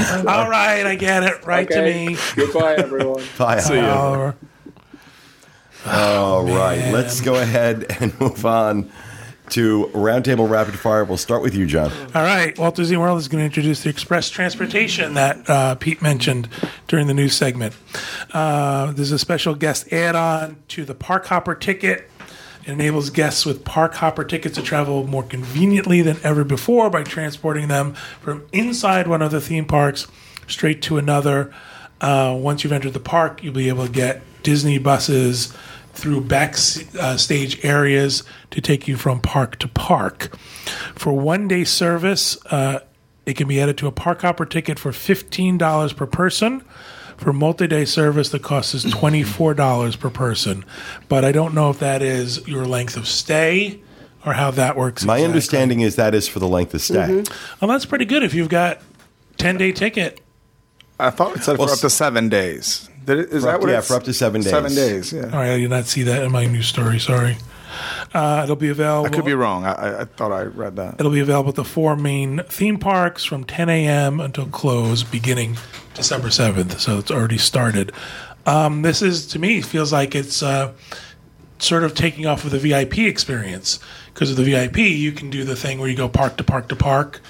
All right, I get it. Right Okay. to me. Goodbye, everyone. Bye. Oliver. All right, man. let's go ahead and move on to Roundtable Rapid Fire. We'll start with you, John. All right, Walt Disney World is going to introduce the express transportation that uh, Pete mentioned during the news segment. Uh, there's a special guest add-on to the Park Hopper ticket. It enables guests with Park Hopper tickets to travel more conveniently than ever before by transporting them from inside one of the theme parks straight to another. Uh, once you've entered the park, you'll be able to get Disney buses through backstage areas to take you from park to park. For one day service, uh, it can be added to a park hopper ticket for $15 per person. For multi day service, the cost is $24 per person. But I don't know if that is your length of stay or how that works. My exactly. understanding is that is for the length of stay. Mm-hmm. Well, that's pretty good if you've got 10 day ticket. I thought it said Well, for up to seven days. Did it, is For that up- what yeah, it's- for up to seven days. Seven days, yeah. All right, I did not see that in my news story. Sorry. Uh, it'll be available. I could be wrong. I, I, I thought I read that. It'll be available at the four main theme parks from 10 a.m. until close, beginning December 7th. So it's already started. Um, this is, to me, feels like it's uh, sort of taking off of the VIP experience. Because of the VIP, you can do the thing where you go park to park to park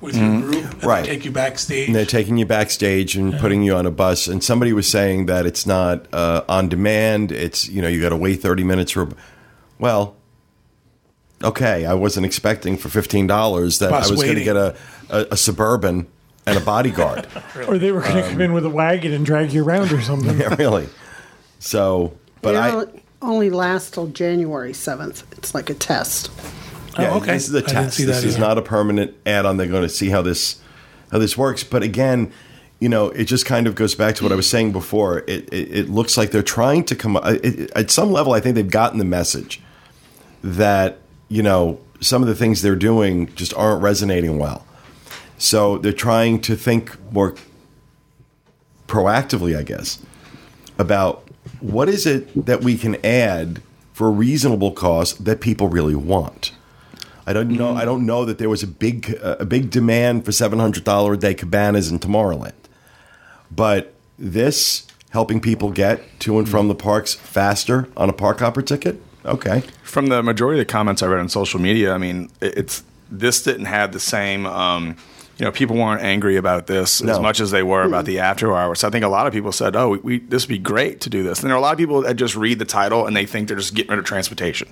with your group and they Right. take you backstage. And they're taking you backstage and putting you on a bus. And somebody was saying that it's not uh, on demand. It's you know you got to wait thirty minutes for. Well, okay, I wasn't expecting for fifteen dollars that Bus I was going to get a, a, a suburban and a bodyguard. Or they were going to come in with a wagon and drag you around or something. yeah, really. So, but They I only- only last till January 7th. It's like a test. Oh, yeah, oh, okay. this is a test. This that is either. not a permanent add-on. They're going to see how this how this works. But again, you know, it just kind of goes back to what I was saying before. It it, it looks like they're trying to come it, it- at some level. I think they've gotten the message that you know some of the things they're doing just aren't resonating well. So they're trying to think more proactively, I guess, about what is it that we can add for a reasonable cost that people really want. I don't know. Mm-hmm. I don't know that there was a big a big demand for seven hundred dollar a day cabanas in Tomorrowland, but this helping people get to and from mm-hmm. the parks faster on a park hopper ticket. Okay, From the majority of the comments I read on social media, I mean, it's this didn't have the same. Um, you know, people weren't angry about this No. as much as they were about the after hours. I think a lot of people said, "Oh, we, we this would be great to do this." And there are a lot of people that just read the title and they think they're just getting rid of transportation.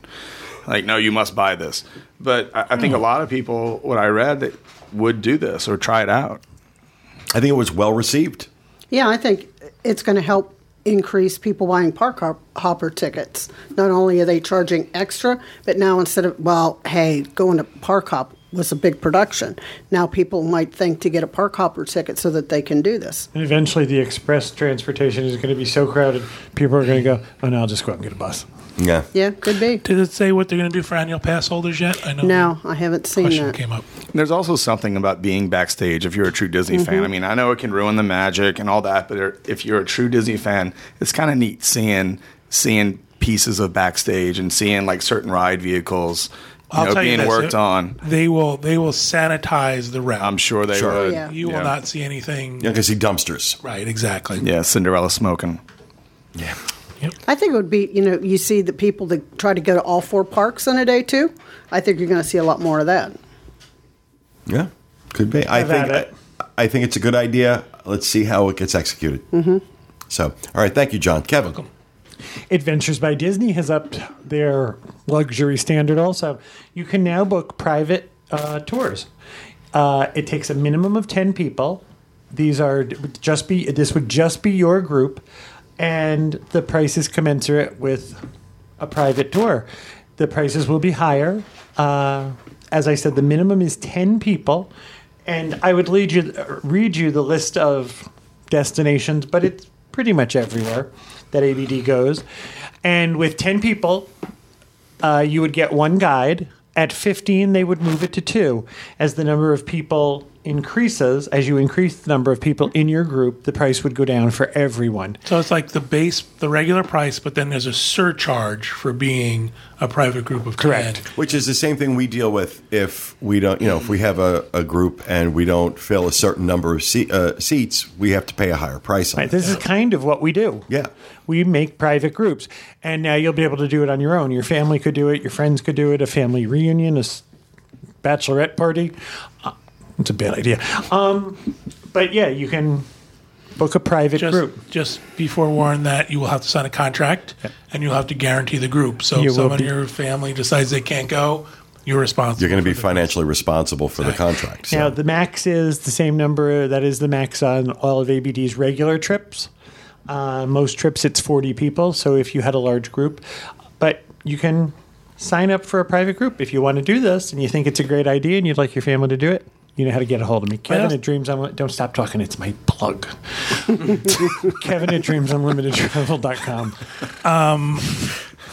Like, no, you must buy this. But I, I think a lot of people, what I read, that would do this or try it out. I think it was well received. Yeah, I think it's going to help increase people buying park hop- hopper tickets. Not only are they charging extra, but now instead of, well, hey, going to park hop was a big production. Now people might think to get a park hopper ticket so that they can do this. And eventually the express transportation is going to be so crowded, people are going to go, oh, no, I'll just go out and get a bus. Yeah. Yeah, could be. Did it say what they're going to do for annual pass holders yet? I know. No, I haven't seen question that. came up. There's also something about being backstage if you're a true Disney fan. Mm-hmm. I mean, I know it can ruin the magic and all that, but if you're a true Disney fan, it's kind of neat seeing seeing pieces of backstage and seeing like certain ride vehicles you I'll know, tell being this, worked it- on. They will. They will sanitize the route. I'm sure they Sure. would. Yeah. You will not see anything. You're going to see dumpsters. Right. Exactly. Yeah, Cinderella smoking. Yeah. I think it would be, you know, you see the people that try to go to all four parks in a day too. I think you're going to see a lot more of that. Yeah. Could be. I Have think. I, I think it's a good idea. Let's see how it gets executed. Mm-hmm. So, all right. Thank you, John. Kevin. Adventures by Disney has upped their luxury standard also. You can now book private uh, tours. Uh, it takes a minimum of 10 people. These are just be this would just be your group and the price is commensurate with a private tour. The prices will be higher. Uh, as I said, the minimum is 10 people. And I would lead you, read you the list of destinations, but it's pretty much everywhere that ABD goes. And with 10 people, uh, you would get one guide. At 15, they would move it to two. As the number of people increases, as you increase the number of people in your group, the price would go down for everyone. So it's like the base, the regular price, but then there's a surcharge for being a private group of 10. Correct. Which is the same thing we deal with if we don't, you know, if we have a, a group and we don't fill a certain number of se- uh, seats, we have to pay a higher price on Right, this is kind of what we do. Yeah. We make private groups. And now you'll be able to do it on your own. Your family could do it, your friends could do it, a family reunion, a s- bachelorette party. Uh, it's a bad idea. Um, but yeah, you can book a private Just, group. just be forewarned that you will have to sign a contract and you'll have to guarantee the group. So You if will someone in your family decides they can't go, you're responsible. You're going to be for the- financially responsible for the contract. So. Now, the max is the same number that is the max on all of ABD's regular trips. Uh, most trips, it's 40 people. So if you had a large group, but you can sign up for a private group if you want to do this and you think it's a great idea and you'd like your family to do it. You know how to get a hold of me. Kevin at Dreams Unlimited. Don't stop talking. It's my plug. Kevin at dreamsunlimitedtravel.com. Um,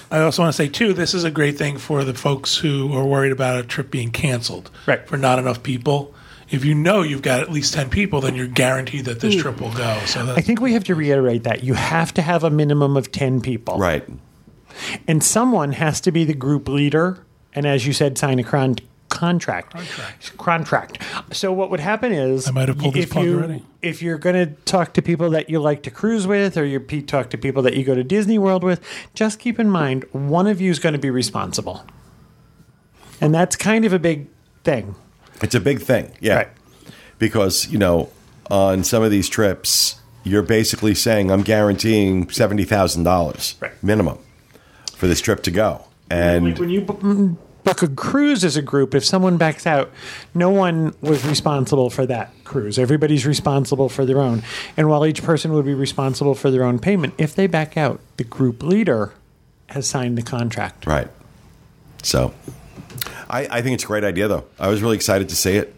I also want to say too, this is a great thing for the folks who are worried about a trip being canceled. Right. For not enough people. If you know you've got at least ten people, then you're guaranteed that this hmm. trip will go. So I think we have to reiterate that. You have to have a minimum of 10 people. right. and someone has to be the group leader and as you said sign a con- contract Contract. contract so what would happen is I might have pulled this if plug you already. if you're going to talk to people that you like to cruise with or you pe- talk to people that you go to disney world with just keep in mind one of you is going to be responsible and that's kind of a big thing It's a big thing. Yeah. Right. Because, you know, on some of these trips, you're basically saying, I'm guaranteeing $70,000 Right. minimum for this trip to go. And like when you bu- book a cruise as a group, if someone backs out, no one was responsible for that cruise. Everybody's responsible for their own. And while each person would be responsible for their own payment, if they back out, the group leader has signed the contract. Right. So I, I think it's a great idea, though. I was really excited to see it.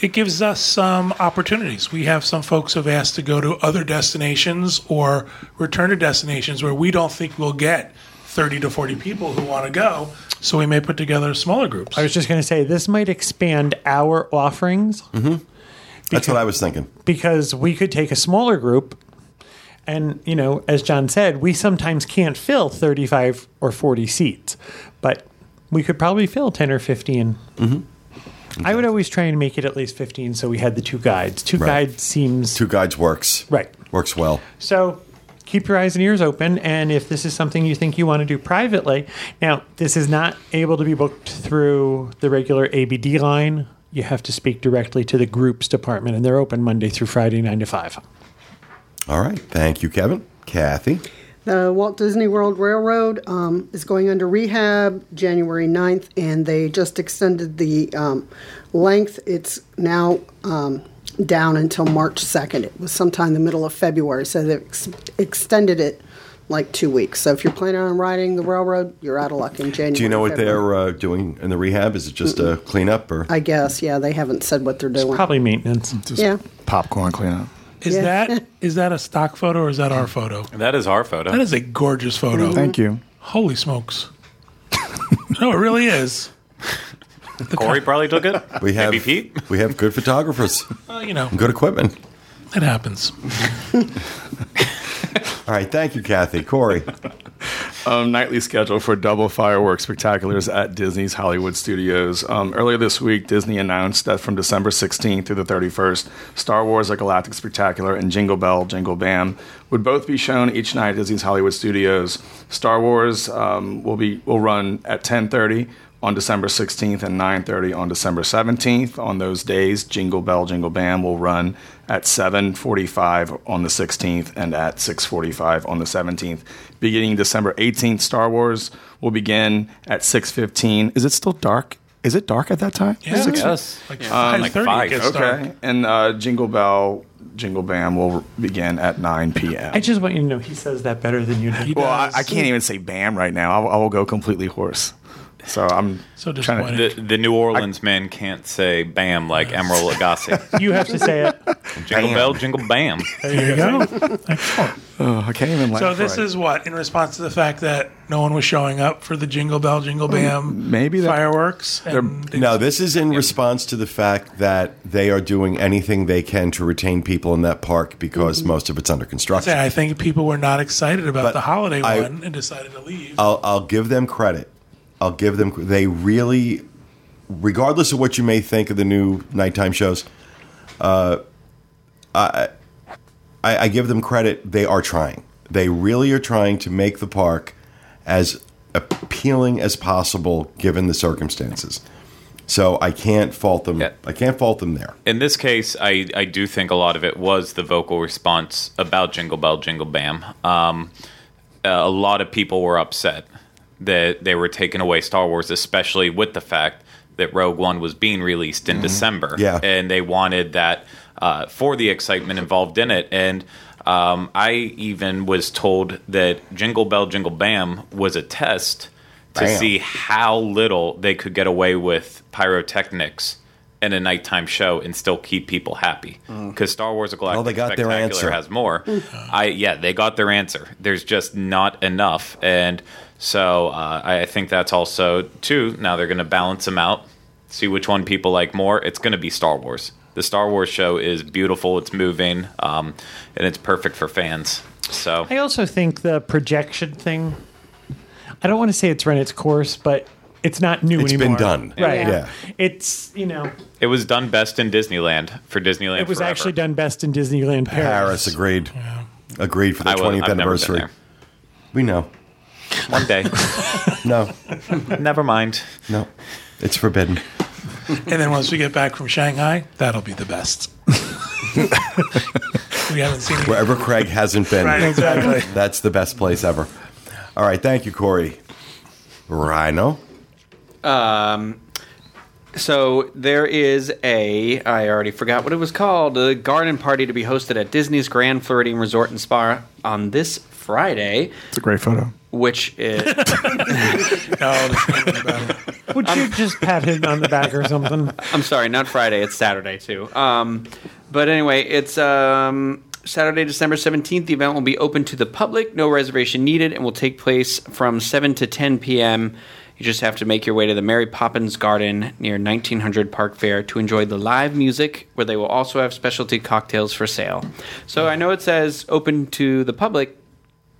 it gives us some opportunities. We have some folks who have asked to go to other destinations or return to destinations where we don't think we'll get 30 to 40 people who want to go. So we may put together smaller groups. I was just going to say this might expand our offerings mm-hmm. That's what I was thinking. because we could take a smaller group and you know as john said we sometimes can't fill 35 or 40 seats but we could probably fill 10 or 15 mm-hmm. i would always try and make it at least 15 so we had the two guides two Right. guides seems Two guides works. right Works well. so keep your eyes and ears open and if this is something you think you want to do privately now this is not able to be booked through the regular abd line you have to speak directly to the groups department and they're open monday through friday 9 to 5 All right. Thank you, Kevin. Kathy. The Walt Disney World Railroad um, is going under rehab January 9th, and they just extended the um, length. It's now um, down until March 2nd. It was sometime in the middle of February, so they've ex- extended it like two weeks. So if you're planning on riding the railroad, you're out of luck in January. Do you know what February. they're uh, doing in the rehab? Is it just a cleanup or? I guess, yeah, they haven't said what they're doing. Probably maintenance. Just Yeah. popcorn cleanup. Is Yeah. that is that a stock photo or is that our photo? That is our photo. That is a gorgeous photo. Thank you. Holy smokes! no, it really is. Corey probably took it. We have Maybe Pete. we have good photographers, Well, you know, good equipment. it happens. All right, thank you, Kathy. Corey, um, nightly schedule for double fireworks spectaculars at Disney's Hollywood Studios. Um, earlier this week, Disney announced that from December 16th through the 31st, Star Wars: A Galactic Spectacular and Jingle Bell, Jingle Bam would both be shown each night at Disney's Hollywood Studios. Star Wars um, will be will run at 10:30 on December 16th and 9:30 on December 17th. On those days, Jingle Bell Jingle Bam will run at 7:45 on the 16th and at 6:45 on the 17th. Beginning December 18th, Star Wars will begin at 6:15. Is it still dark? Is it dark at that time? Yeah, Yes. like Um, five like thirty. five, gets Okay. dark. And uh, Jingle Bell Jingle Bam will begin at 9 p.m. I just want you to know he says that better than you do. well, I, I can't even say Bam right now. I, I will go completely hoarse. So I'm So trying to- disappointed. The, the New Orleans men can't say "bam" like Emeril Lagasse. You have to say it. jingle bell, jingle bam. There you go. Excellent. Oh, I can't even laugh. So this right. is what in response to the fact that no one was showing up for the Jingle Bell Jingle mm, Bam maybe that- fireworks. And they- no, this is in response to the fact that they are doing anything they can to retain people in that park because mm-hmm. most of it's under construction. say, I think people were not excited about But the holiday I- one and decided to leave. I'll, I'll give them credit. I'll give them. They really, regardless of what you may think of the new nighttime shows, uh, I, I give them credit. They are trying. They really are trying to make the park as appealing as possible given the circumstances. So I can't fault them. Yeah. I can't fault them there. In this case, I, I do think a lot of it was the vocal response about Jingle Bell, Jingle Bam. Um, a lot of people were upset that they were taking away Star Wars, especially with the fact that Rogue One was being released in December. Mm-hmm. Yeah. And they wanted that uh, for the excitement involved in it. And um, I even was told that Jingle Bell, Jingle Bam was a test to Bam. see how little they could get away with pyrotechnics in a nighttime show and still keep people happy. Because Star Wars: A Galactic Well, they got their Spectacular answer. has more. I yeah, they got their answer. There's just not enough, and so uh, I think that's also too. Now they're going to balance them out, see which one people like more. It's going to be Star Wars. The Star Wars show is beautiful. It's moving, um, and it's perfect for fans. So I also think the projection thing. I don't want to say it's run its course, but it's not new anymore. It's been done. right? Yeah. It's you know it was done best in Disneyland for Disneyland. it was Forever. actually done best in Disneyland Paris. Paris agreed. Agreed for the I will, 20th I've never been anniversary. there. We know. One day, No, never mind. no, it's forbidden. and then once we get back from Shanghai, that'll be the best. we haven't seen it. Wherever Craig hasn't been, Right, exactly. that's the best place ever. All right, thank you, Corey. Rhino. Um, so there is a I already forgot what it was called a garden party to be hosted at Disney's Grand Floridian Resort and Spa on this Friday, It's a great photo. which is No, there's nothing about. Would you just pat him on the back or something? I'm sorry, not Friday. It's Saturday too. Um, but anyway, it's um, Saturday, December 17th. The event will be open to the public, no reservation needed, and will take place from 7 to 10 p.m. You just have to make your way to the Mary Poppins Garden near 1900 Park Fair to enjoy the live music, where they will also have specialty cocktails for sale. So I know it says open to the public,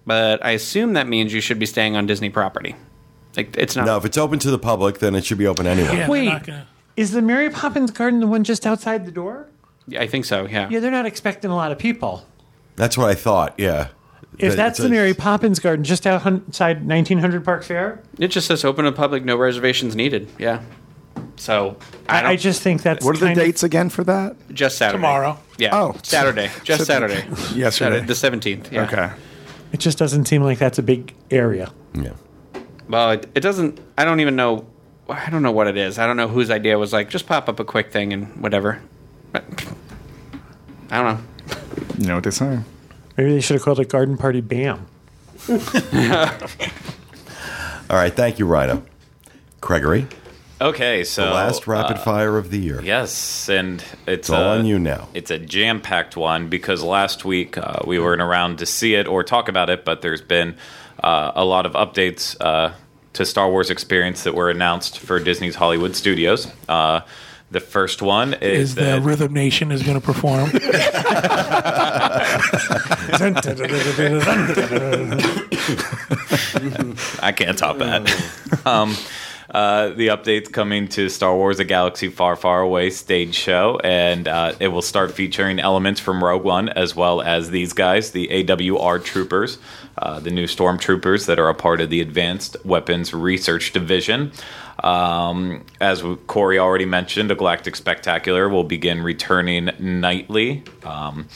but I assume that means you should be staying on Disney property. Like it's not. No, if it's open to the public, then it should be open anyway. Yeah, Wait. gonna- Is the Mary Poppins Garden the one just outside the door? Yeah, I think so. Yeah. Yeah, they're not expecting a lot of people. That's what I thought. Yeah. If That- that's the a- Mary Poppins Garden just outside 1900 Park Fair, It just says open to public, no reservations needed. Yeah. So I, I, I just think that's What are the kind of- dates again for that? just Saturday Tomorrow. Yeah. Oh. Saturday. Just Saturday. Yesterday. Saturday, the seventeenth. Yeah. Okay. It just doesn't seem like that's a big area. Yeah. Well, it, it doesn't. I don't even know. I don't know what it is. I don't know whose idea was like just pop up a quick thing and whatever. But I don't know. You know what they say. Maybe they should have called it Garden Party Bam. All right, thank you, Rhino. Gregory, Okay, so the last rapid uh, fire of the year. Yes, and it's It's all on you now. It's a jam-packed one because last week uh, we weren't around to see it or talk about it, but there's been uh, a lot of updates uh, to Star Wars experience that were announced for Disney's Hollywood Studios. Uh, the first one is, Is the that Rhythm Nation is going to perform? I can't top that. um, uh, the update's coming to Star Wars: A Galaxy Far, Far Away stage show, and uh, it will start featuring elements from Rogue One as well as these guys, the AWR troopers, uh, the new stormtroopers that are a part of the Advanced Weapons Research Division. Um, as Corey already mentioned, a Galactic Spectacular will begin returning nightly. Um,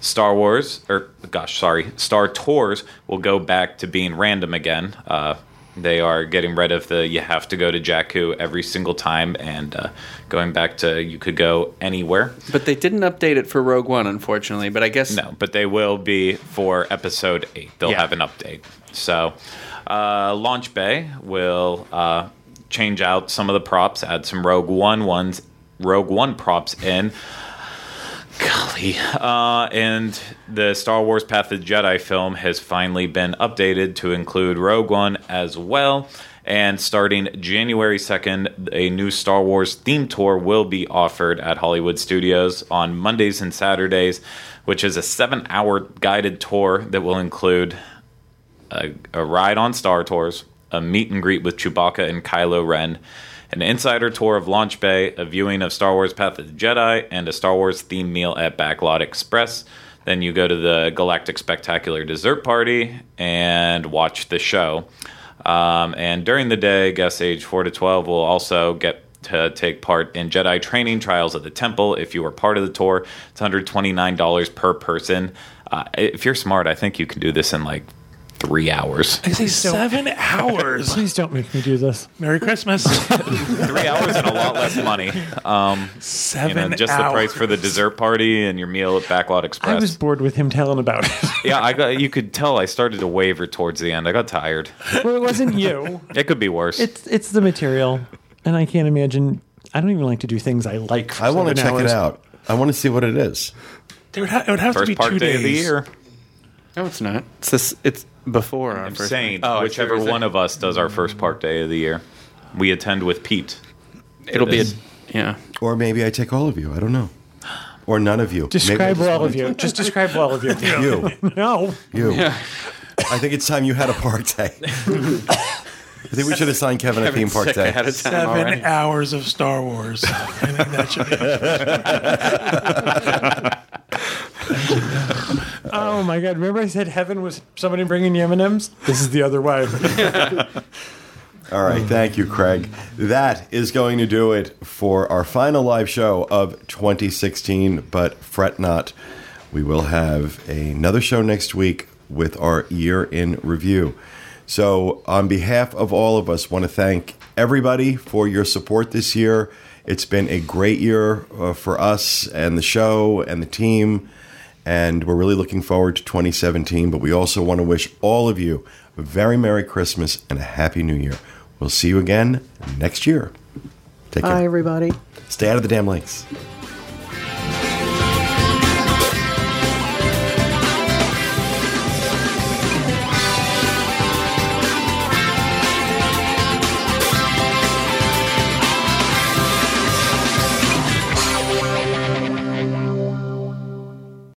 Star Wars, or gosh, sorry, Star Tours will go back to being random again. Uh, they are getting rid of the you have to go to Jakku every single time and uh, going back to you could go anywhere. But they didn't update it for Rogue One, unfortunately. But I guess No, but they will be for episode eight. They'll Yeah. have an update. So, uh, Launch Bay will uh, change out some of the props, add some Rogue One ones, Rogue One props in. Golly. Uh, and the Star Wars Path of the Jedi film has finally been updated to include Rogue One as well. And starting January 2nd, a new Star Wars theme tour will be offered at Hollywood Studios on Mondays and Saturdays, which is a seven hour guided tour that will include a, a ride on Star Tours, a meet and greet with Chewbacca and Kylo Ren, an insider tour of Launch Bay, a viewing of Star Wars Path of the Jedi, and a Star Wars themed meal at Backlot Express. Then you go to the Galactic Spectacular dessert party and watch the show. Um, and during the day, guests age 4 to 12 will also get to take part in Jedi training trials at the temple. If you are part of the tour, it's $129 per person. Uh, if you're smart, I think you can do this in like three hours. I say seven hours. Please don't make me do this. Merry Christmas. three hours and a lot less money. Um, you Seven know, just hours. the price for the dessert party and your meal at Backlot Express. I was bored with him telling about it. yeah, I got. You could tell I started to waver towards the end. I got tired. well, it wasn't you. It could be worse. It's it's the material, and I can't imagine. I don't even like to do things I like. For I want to seven check it out. I want to see what it is. It would, ha- it would have to be two day days. of the year. no, it's not. It's this. It's before our I'm first. saying Oh, whichever what one saying. of us does our first park day of the year, we attend with Pete. It'll be a. Yeah. Or maybe I take all of you. I don't know. Or none of you. Describe just all of you. Just describe all of you. You. no. You. I think it's time you had a park day. I think we should assign Kevin a theme park day. ahead of time Seven already. hours of Star Wars. I think that should be. Oh my god! Remember I said heaven was somebody bringing you M and M's. This is the other way. All right, thank you, Craig. That is going to do it for our final live show of 2016. But fret not, we will have another show next week with our year in review. So, on behalf of all of us, want to thank everybody for your support this year. It's been a great year uh, for us and the show and the team and we're really looking forward to 2017. But we also want to wish all of you a very Merry Christmas and a Happy New Year. We'll see you again next year. Take care. Bye, everybody. Stay out of the damn lakes.